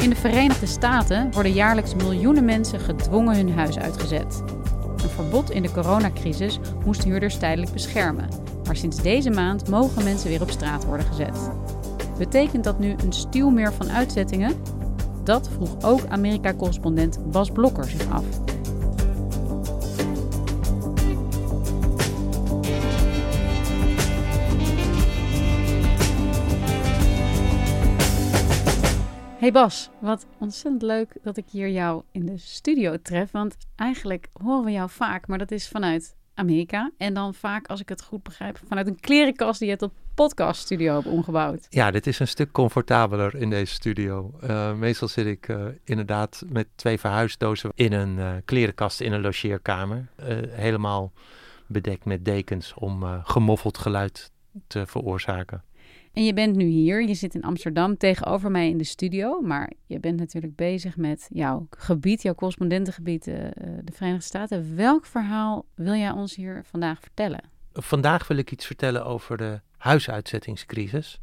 In de Verenigde Staten worden jaarlijks miljoenen mensen gedwongen hun huis uitgezet. Een verbod in de coronacrisis moest huurders tijdelijk beschermen. Maar sinds deze maand mogen mensen weer op straat worden gezet. Betekent dat nu een stuwmeer van uitzettingen? Dat vroeg ook Amerika-correspondent Bas Blokker zich af. Hey Bas, wat ontzettend leuk dat ik hier jou in de studio tref. Want eigenlijk horen we jou vaak, maar dat is vanuit Amerika. En dan vaak, als ik het goed begrijp, vanuit een klerenkast die je tot podcaststudio hebt omgebouwd. Ja, dit is een stuk comfortabeler in deze studio. Uh, meestal zit ik uh, inderdaad met twee verhuisdozen in een uh, klerenkast in een logeerkamer. helemaal bedekt met dekens om gemoffeld geluid te veroorzaken. En je bent nu hier, je zit in Amsterdam tegenover mij in de studio, maar je bent natuurlijk bezig met jouw gebied, jouw correspondentengebied, uh, de Verenigde Staten. Welk verhaal wil jij ons hier vandaag vertellen? Vandaag wil ik iets vertellen over de huisuitzettingscrisis.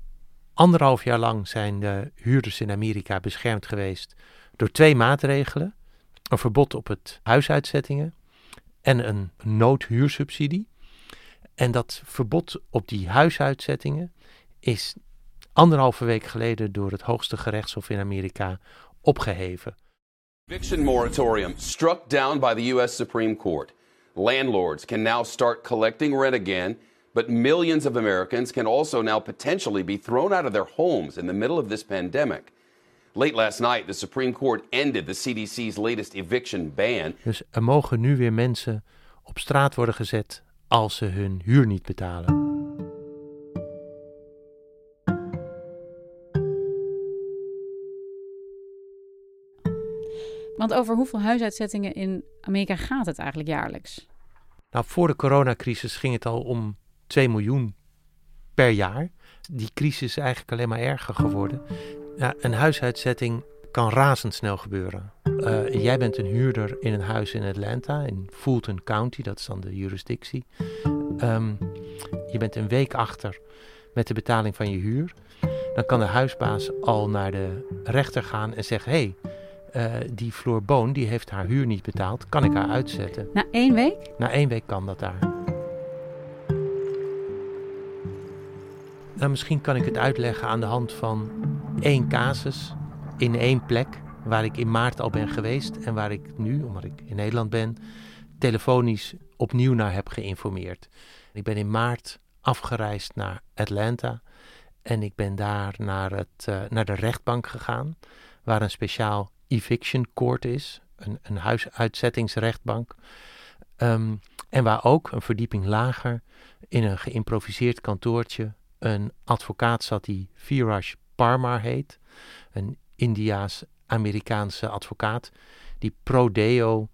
Anderhalf jaar lang zijn de huurders in Amerika beschermd geweest door twee maatregelen: een verbod op het huisuitzettingen en een noodhuursubsidie. En dat verbod op die huisuitzettingen is anderhalve week geleden door het hoogste gerechtshof in Amerika opgeheven. Eviction moratorium struck down by the US Supreme Court. Landlords can now start collecting rent again, but millions of Americans can also now potentially be thrown out of their homes in the middle of this pandemic. Late last night, the Supreme Court ended the CDC's latest eviction ban. Dus er mogen nu weer mensen op straat worden gezet als ze hun huur niet betalen. Want over hoeveel huisuitzettingen in Amerika gaat het eigenlijk jaarlijks? Nou, voor de coronacrisis ging het al om 2 miljoen per jaar. Die crisis is eigenlijk alleen maar erger geworden. Ja, een huisuitzetting kan razendsnel gebeuren. Uh, jij bent een huurder in een huis in Atlanta, in Fulton County, dat is dan de jurisdictie. Um, je bent een week achter met de betaling van je huur. Dan kan de huisbaas al naar de rechter gaan en zeggen: hey, uh, die Floor Boon, die heeft haar huur niet betaald. Kan ik haar uitzetten? Na één week? Na één week kan dat daar. Nou, misschien kan ik het uitleggen aan de hand van één casus in één plek waar ik in maart al ben geweest en waar ik nu, omdat ik in Nederland ben, telefonisch opnieuw naar heb geïnformeerd. Ik ben in maart afgereisd naar Atlanta en ik ben daar naar, het, uh, naar de rechtbank gegaan, waar een speciaal eviction court is, een, een huisuitzettingsrechtbank. Um, en waar ook een verdieping lager in een geïmproviseerd kantoortje een advocaat zat die Viraj Parmar heet. Een Indiaas-Amerikaanse advocaat die pro deo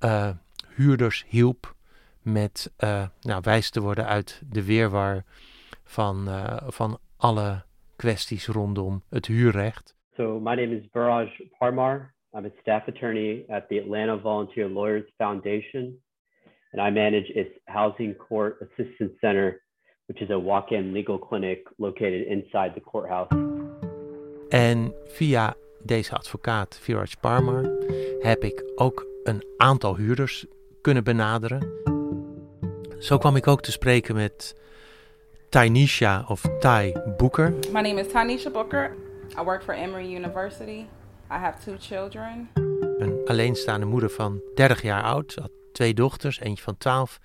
uh, huurders hielp met uh, nou, wijs te worden uit de weerwar van, uh, van alle kwesties rondom het huurrecht. So my name is Viraj Parmar. I'm a staff attorney at the Atlanta Volunteer Lawyers Foundation, and I manage its Housing Court Assistance Center, which is a walk-in legal clinic located inside the courthouse. En via deze advocaat, Viraj Parmar, heb ik ook een aantal huurders kunnen benaderen. Zo kwam ik ook te spreken met Tynisha of Ty Booker. My name is Tynisha Booker. I work for Emory University. I have two children. Een alleenstaande moeder van 30 jaar oud. Had twee dochters, eentje van 12,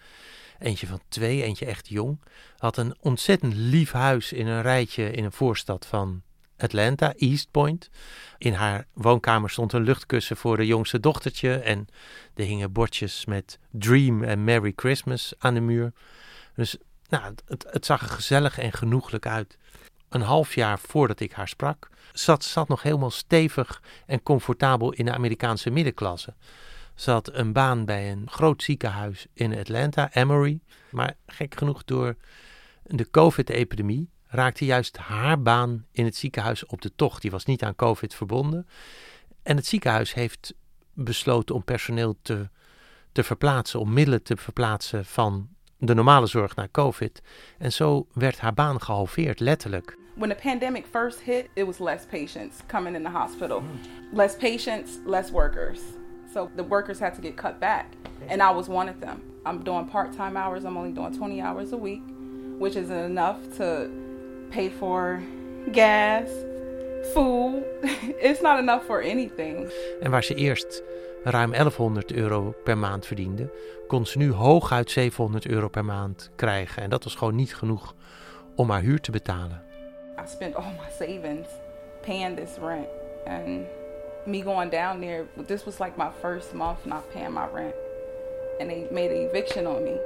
eentje van 2, eentje echt jong. Had een ontzettend lief huis in een rijtje in een voorstad van Atlanta, East Point. In haar woonkamer stond een luchtkussen voor de jongste dochtertje en er hingen bordjes met Dream en Merry Christmas aan de muur. Dus nou, het, het zag er gezellig en genoeglijk uit. Een half jaar voordat ik haar sprak, zat zat nog helemaal stevig en comfortabel in de Amerikaanse middenklasse. Ze had een baan bij een groot ziekenhuis in Atlanta, Emory. Maar gek genoeg door de COVID-epidemie raakte juist haar baan in het ziekenhuis op de tocht. Die was niet aan COVID verbonden. En het ziekenhuis heeft besloten om personeel te, te verplaatsen, om middelen te verplaatsen van de normale zorg naar COVID. En zo werd haar baan gehalveerd, letterlijk. When the pandemic first hit, it was less patients coming in the hospital. Less patients, less workers. So the workers had to get cut back. And I was one of them. I'm doing part time hours, I'm only doing 20 hours a week, which isn't enough to pay for gas, food. It's not enough for anything. En waar ze eerst ruim 1100 euro per maand verdiende, kon ze nu hooguit 700 euro per maand krijgen. En dat was gewoon niet genoeg om haar huur te betalen. I spent all my savings paying this rent and me going down there this was like my first month not paying my rent and they made an eviction on me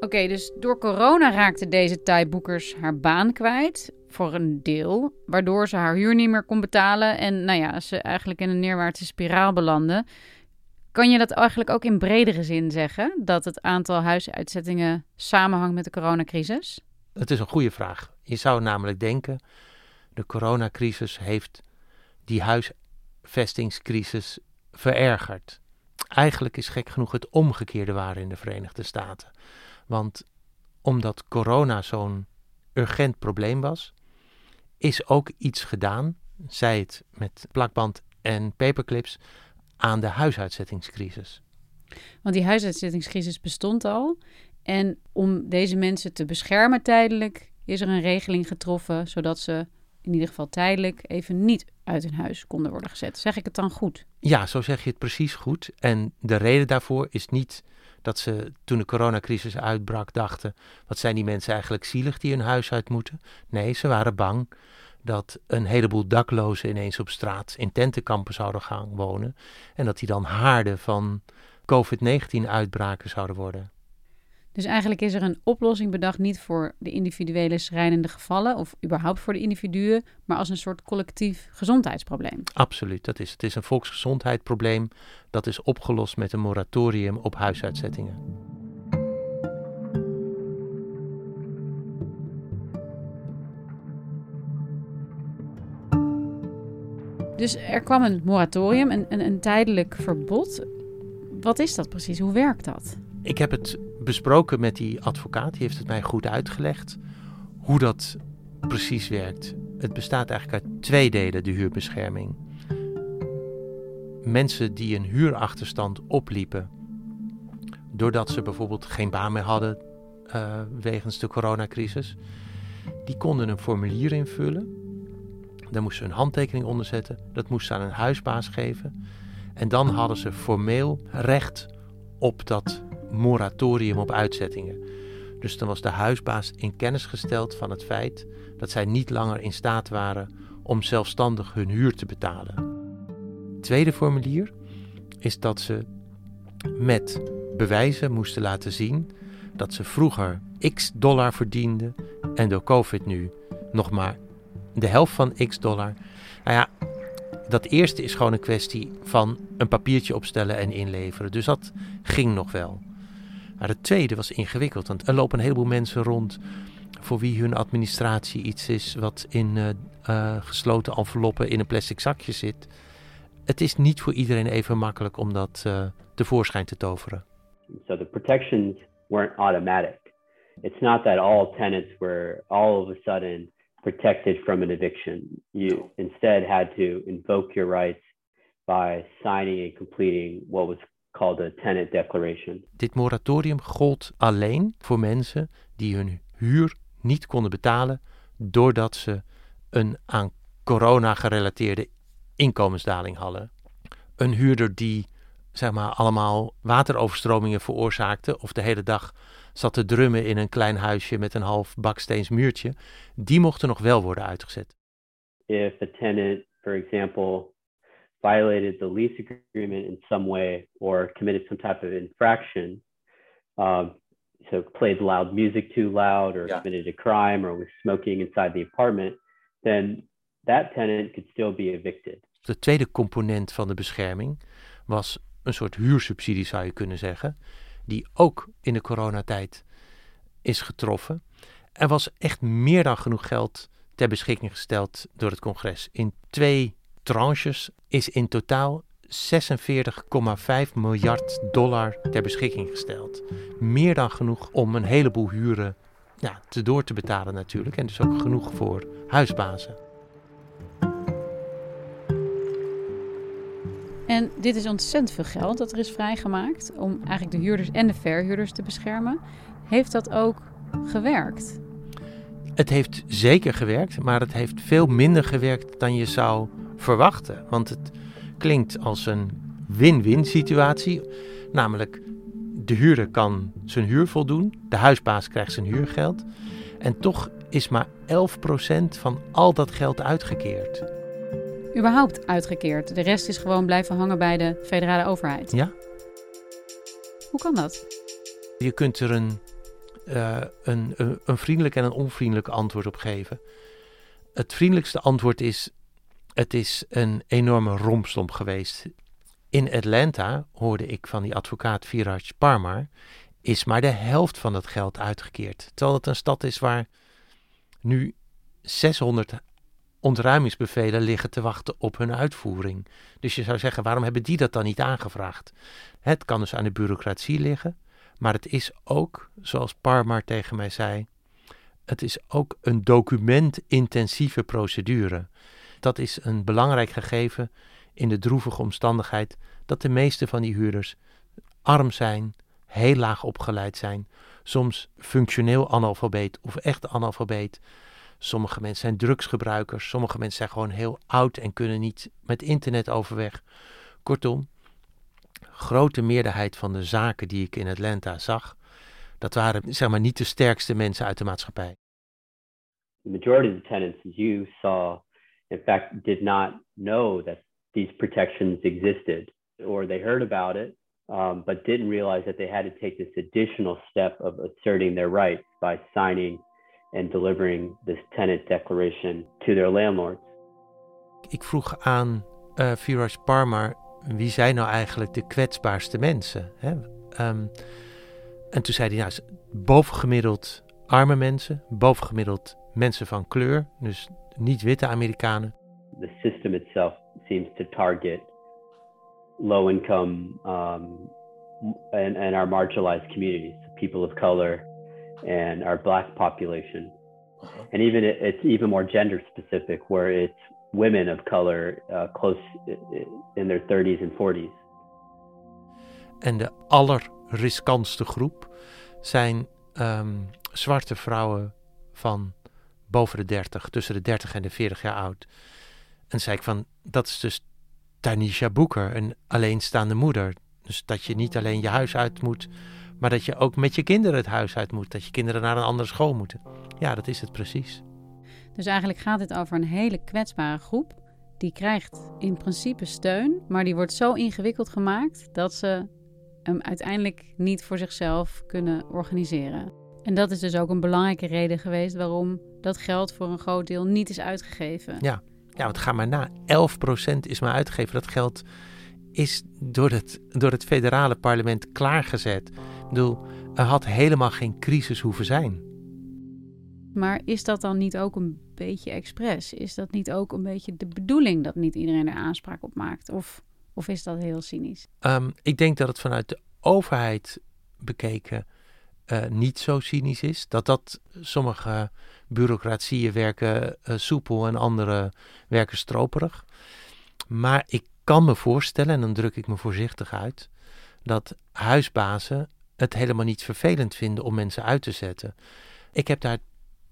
Oké, dus door corona raakte deze Thai-boekers haar baan kwijt. Voor een deel. Waardoor ze haar huur niet meer kon betalen. En nou ja, ze eigenlijk in een neerwaartse spiraal belandde. Kan je dat eigenlijk ook in bredere zin zeggen? Dat het aantal huisuitzettingen samenhangt met de coronacrisis? Het is een goede vraag. Je zou namelijk denken: de coronacrisis heeft die huisvestingscrisis verergerd. Eigenlijk is gek genoeg het omgekeerde waar in de Verenigde Staten. Want omdat corona zo'n urgent probleem was, is ook iets gedaan, zij het met plakband en paperclips, aan de huisuitzettingscrisis. Want die huisuitzettingscrisis bestond al. En om deze mensen te beschermen tijdelijk is er een regeling getroffen, zodat ze in ieder geval tijdelijk even niet uit hun huis konden worden gezet. Zeg ik het dan goed? Ja, zo zeg je het precies goed. En de reden daarvoor is niet dat ze toen de coronacrisis uitbrak dachten: wat zijn die mensen eigenlijk zielig die hun huis uit moeten? Nee, ze waren bang dat een heleboel daklozen ineens op straat in tentenkampen zouden gaan wonen en dat die dan haarden van COVID-19-uitbraken zouden worden. Dus eigenlijk is er een oplossing bedacht niet voor de individuele schrijnende gevallen of überhaupt voor de individuen, maar als een soort collectief gezondheidsprobleem. Absoluut, dat is. Het is een volksgezondheidsprobleem dat is opgelost met een moratorium op huisuitzettingen. Dus er kwam een moratorium, een, een, tijdelijk verbod. Wat is dat precies? Hoe werkt dat? Ik heb het besproken met die advocaat, die heeft het mij goed uitgelegd hoe dat precies werkt. Het bestaat eigenlijk uit twee delen, de huurbescherming. Mensen die een huurachterstand opliepen, doordat ze bijvoorbeeld geen baan meer hadden uh, wegens de coronacrisis, die konden een formulier invullen. Daar moesten ze een handtekening onder zetten. Dat moesten ze aan een huisbaas geven. En dan hadden ze formeel recht op dat moratorium op uitzettingen. Dus dan was de huisbaas in kennis gesteld van het feit dat zij niet langer in staat waren om zelfstandig hun huur te betalen. Tweede formulier is dat ze met bewijzen moesten laten zien dat ze vroeger x dollar verdienden en door COVID nu nog maar de helft van x dollar. Nou ja, dat eerste is gewoon een kwestie van een papiertje opstellen en inleveren. Dus dat ging nog wel. Maar het tweede was ingewikkeld, want er lopen een heleboel mensen rond voor wie hun administratie iets is wat in uh, uh, gesloten enveloppen in een plastic zakje zit. Het is niet voor iedereen even makkelijk om dat uh, tevoorschijn te toveren. So the protections weren't automatic. It's not that all tenants were all of a sudden protected from an eviction. You instead had to invoke your rights by signing and completing what was called a tenant declaration. Dit moratorium gold alleen voor mensen die hun huur niet konden betalen doordat ze een aan corona gerelateerde inkomensdaling hadden. Een huurder die zeg maar, allemaal wateroverstromingen veroorzaakten of de hele dag zat te drummen in een klein huisje met een half baksteens muurtje, die mochten nog wel worden uitgezet. If a tenant, for example, violated the lease agreement in some way or committed some type of infraction, um, so played loud music too loud or Yeah. committed a crime or was smoking inside the apartment, then that tenant could still be evicted. De tweede component van de bescherming was een soort huursubsidie, zou je kunnen zeggen, die ook in de coronatijd is getroffen. Er was echt meer dan genoeg geld ter beschikking gesteld door het congres. In twee tranches is in totaal 46,5 miljard dollar ter beschikking gesteld. Meer dan genoeg om een heleboel huren ja, te door te betalen natuurlijk. En dus ook genoeg voor huisbazen. En dit is ontzettend veel geld dat er is vrijgemaakt om eigenlijk de huurders en de verhuurders te beschermen. Heeft dat ook gewerkt? Het heeft zeker gewerkt, maar het heeft veel minder gewerkt dan je zou verwachten. Want het klinkt als een win-win situatie. Namelijk, de huurder kan zijn huur voldoen, de huisbaas krijgt zijn huurgeld. En toch is maar 11% van al dat geld uitgekeerd. Überhaupt uitgekeerd. De rest is gewoon blijven hangen bij de federale overheid. Ja? Hoe kan dat? Je kunt er een, een, een, een vriendelijk en een onvriendelijk antwoord op geven. Het vriendelijkste antwoord is: het is een enorme rompslomp geweest. In Atlanta hoorde ik van die advocaat Viraj Parmar, is maar de helft van dat geld uitgekeerd. Terwijl het een stad is waar nu 600 ontruimingsbevelen liggen te wachten op hun uitvoering. Dus je zou zeggen, waarom hebben die dat dan niet aangevraagd? Het kan dus aan de bureaucratie liggen. Maar het is ook, zoals Parmar tegen mij zei, het is ook een documentintensieve procedure. Dat is een belangrijk gegeven in de droevige omstandigheid dat de meeste van die huurders arm zijn, heel laag opgeleid zijn, soms functioneel analfabeet of echt analfabeet. Sommige mensen zijn drugsgebruikers, sommige mensen zijn gewoon heel oud en kunnen niet met internet overweg. Kortom, grote meerderheid van de zaken die ik in Atlanta zag, dat waren zeg maar niet de sterkste mensen uit de maatschappij. The majority of the tenants, you saw, in fact, did not know that these protections existed, or they heard about it, um, but didn't realize that they had to take this additional step of asserting their rights by signing and delivering this tenant declaration to their landlords. Ik vroeg aan uh, Viraj Parmar, wie zijn nou eigenlijk de kwetsbaarste mensen? Hè? Um, en toen zei hij, nou, bovengemiddeld arme mensen, bovengemiddeld mensen van kleur, dus niet witte Amerikanen. The system itself seems to target low income um, and, and our marginalized communities, people of color and our black population. And even it, it's even more gender specific, where it's women of color uh, close in their 30s and 40s. En de allerriskantste groep zijn um, zwarte vrouwen van boven de 30, tussen de 30 en de 40 jaar oud. En zei ik van, dat is dus Tanisha Boeker, een alleenstaande moeder. Dus dat je niet alleen je huis uit moet, maar dat je ook met je kinderen het huis uit moet. Dat je kinderen naar een andere school moeten. Ja, dat is het precies. Dus eigenlijk gaat het over een hele kwetsbare groep. Die krijgt in principe steun, maar die wordt zo ingewikkeld gemaakt dat ze hem uiteindelijk niet voor zichzelf kunnen organiseren. En dat is dus ook een belangrijke reden geweest waarom dat geld voor een groot deel niet is uitgegeven. Ja, ja want ga maar na. 11% is maar uitgegeven. Dat geld is door het, door het federale parlement klaargezet. Ik bedoel, er had helemaal geen crisis hoeven zijn. Maar is dat dan niet ook een beetje expres? Is dat niet ook een beetje de bedoeling dat niet iedereen er aanspraak op maakt? Of, of is dat heel cynisch? Um, ik denk dat het vanuit de overheid bekeken uh, niet zo cynisch is. Dat dat sommige bureaucratieën werken uh, soepel en andere werken stroperig. Maar ik kan me voorstellen, en dan druk ik me voorzichtig uit, dat huisbazen het helemaal niet vervelend vinden om mensen uit te zetten. Ik heb daar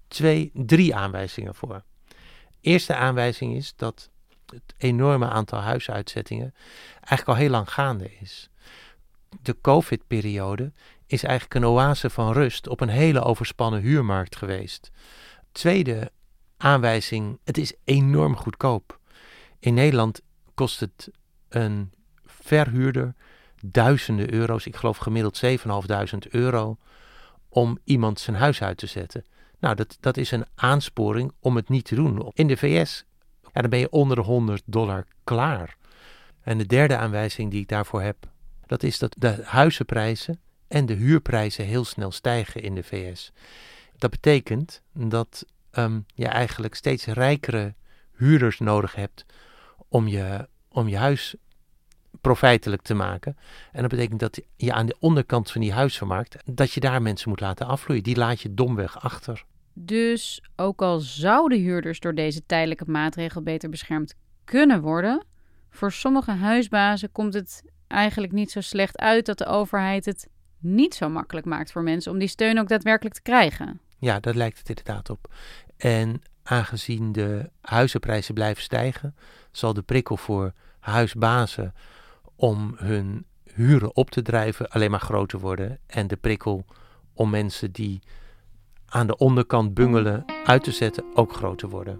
twee, drie aanwijzingen voor. Eerste aanwijzing is dat het enorme aantal huisuitzettingen eigenlijk al heel lang gaande is. De COVID-periode is eigenlijk een oase van rust op een hele overspannen huurmarkt geweest. Tweede aanwijzing, het is enorm goedkoop. In Nederland kost het een verhuurder duizenden euro's, ik geloof gemiddeld 7.500 euro, om iemand zijn huis uit te zetten. Nou, dat, dat is een aansporing om het niet te doen. In de VS, dan ben je onder de 100 dollar klaar. En de derde aanwijzing die ik daarvoor heb, dat is dat de huizenprijzen en de huurprijzen heel snel stijgen in de VS. Dat betekent dat um, je eigenlijk steeds rijkere huurders nodig hebt om je, om je huis profijtelijk te maken. En dat betekent dat je aan de onderkant van die huizenmarkt, dat je daar mensen moet laten afvloeien. Die laat je domweg achter. Dus ook al zouden huurders door deze tijdelijke maatregel beter beschermd kunnen worden, voor sommige huisbazen komt het eigenlijk niet zo slecht uit dat de overheid het niet zo makkelijk maakt voor mensen om die steun ook daadwerkelijk te krijgen. Ja, daar lijkt het inderdaad op. En aangezien de huizenprijzen blijven stijgen, zal de prikkel voor huisbazen om hun huren op te drijven alleen maar groter worden. En de prikkel om mensen die aan de onderkant bungelen uit te zetten ook groter worden.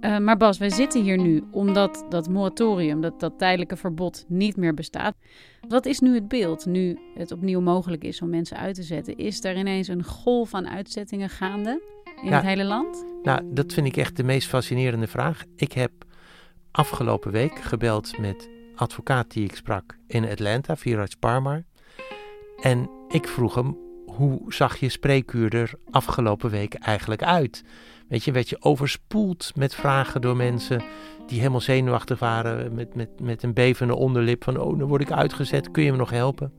Uh, maar Bas, wij zitten hier nu omdat dat moratorium, dat, dat tijdelijke verbod, niet meer bestaat. Wat is nu het beeld, nu het opnieuw mogelijk is om mensen uit te zetten? Is er ineens een golf aan uitzettingen gaande in het hele land? Nou, dat vind ik echt de meest fascinerende vraag. Ik heb afgelopen week gebeld met advocaat die ik sprak in Atlanta, Viraj Parmar. En ik vroeg hem, hoe zag je spreekuur er afgelopen week eigenlijk uit? Weet je, werd je overspoeld met vragen door mensen die helemaal zenuwachtig waren, met, met, met een bevende onderlip van, oh, dan word ik uitgezet, kun je me nog helpen?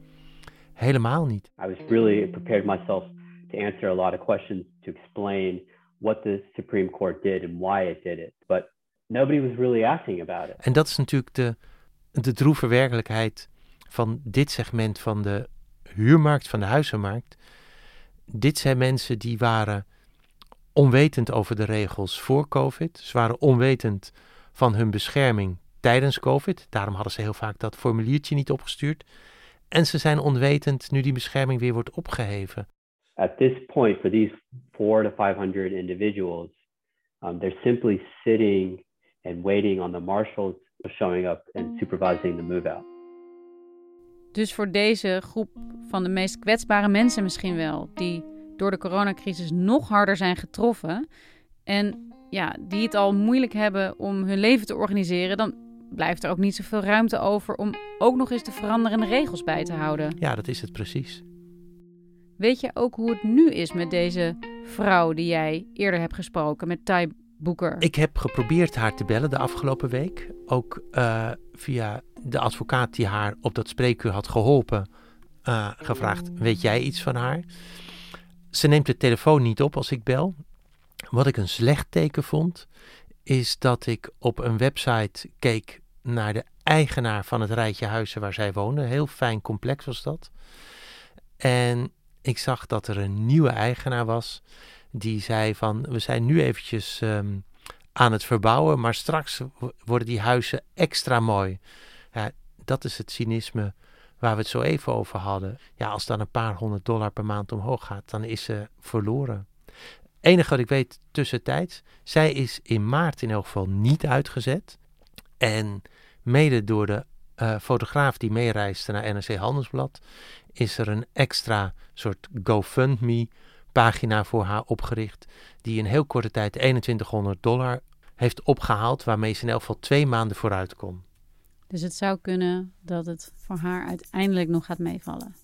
Helemaal niet. I was really prepared myself to answer a lot of questions to explain what the Supreme Court did and why it did it. But nobody was really asking about it. En dat is natuurlijk de, de droeve werkelijkheid van dit segment van de huurmarkt, van de huizenmarkt. Dit zijn mensen die waren onwetend over de regels voor COVID. Ze waren onwetend van hun bescherming tijdens COVID. Daarom hadden ze heel vaak dat formuliertje niet opgestuurd. En ze zijn onwetend nu die bescherming weer wordt opgeheven. At this point, for these four to 500 individuals, um, they're simply sitting and waiting on the marshals showing up and supervising the move out. Dus voor deze groep van de meest kwetsbare mensen misschien wel, die door de coronacrisis nog harder zijn getroffen en ja, die het al moeilijk hebben om hun leven te organiseren, dan blijft er ook niet zoveel ruimte over om ook nog eens de veranderende regels bij te houden. Ja, dat is het precies. Weet je ook hoe het nu is met deze vrouw die jij eerder hebt gesproken, met Ty Boeker? Ik heb geprobeerd haar te bellen de afgelopen week. Ook uh, via de advocaat die haar op dat spreekuur had geholpen, uh, gevraagd: Weet jij iets van haar? Ze neemt de telefoon niet op als ik bel. Wat ik een slecht teken vond, is dat ik op een website keek naar de eigenaar van het rijtje huizen waar zij woonde. Heel fijn complex was dat. En ik zag dat er een nieuwe eigenaar was die zei van we zijn nu eventjes um, aan het verbouwen, maar straks worden die huizen extra mooi. Ja, dat is het cynisme waar we het zo even over hadden. Ja, als dan een paar honderd dollar per maand omhoog gaat, dan is ze verloren. Enige wat ik weet tussentijds, zij is in maart in elk geval niet uitgezet. En mede door de uh, fotograaf die meereisde naar NRC Handelsblad, is er een extra soort GoFundMe pagina voor haar opgericht, die in heel korte tijd 2100 dollar heeft opgehaald, waarmee ze in elk geval twee maanden vooruit kon. Dus het zou kunnen dat het voor haar uiteindelijk nog gaat meevallen.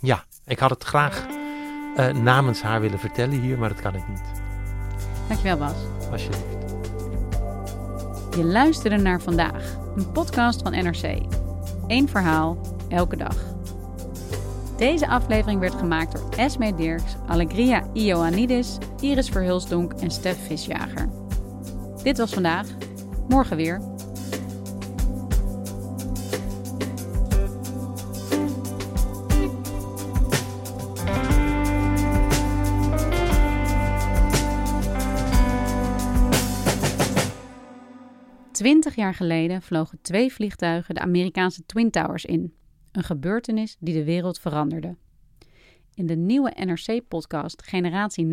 Ja, ik had het graag uh, namens haar willen vertellen hier, maar dat kan ik niet. Dankjewel Bas. Alsjeblieft. Je luisterde naar vandaag, een podcast van NRC. Eén verhaal, elke dag. Deze aflevering werd gemaakt door Esme Dirks, Allegria Ioannidis, Iris Verhulsdonk en Stef Visjager. Dit was vandaag. Morgen weer. Twintig jaar geleden vlogen twee vliegtuigen de Amerikaanse Twin Towers in. Een gebeurtenis die de wereld veranderde. In de nieuwe NRC-podcast Generatie 9-11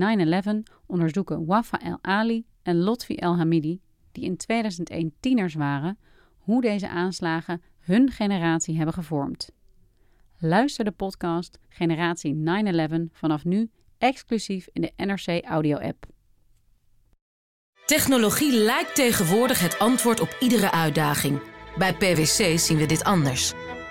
onderzoeken Wafa El Ali en Lotfi El Hamidi, die in 2001 tieners waren, hoe deze aanslagen hun generatie hebben gevormd. Luister de podcast Generatie 9-11 vanaf nu exclusief in de NRC Audio-app. Technologie lijkt tegenwoordig het antwoord op iedere uitdaging. Bij PwC zien we dit anders.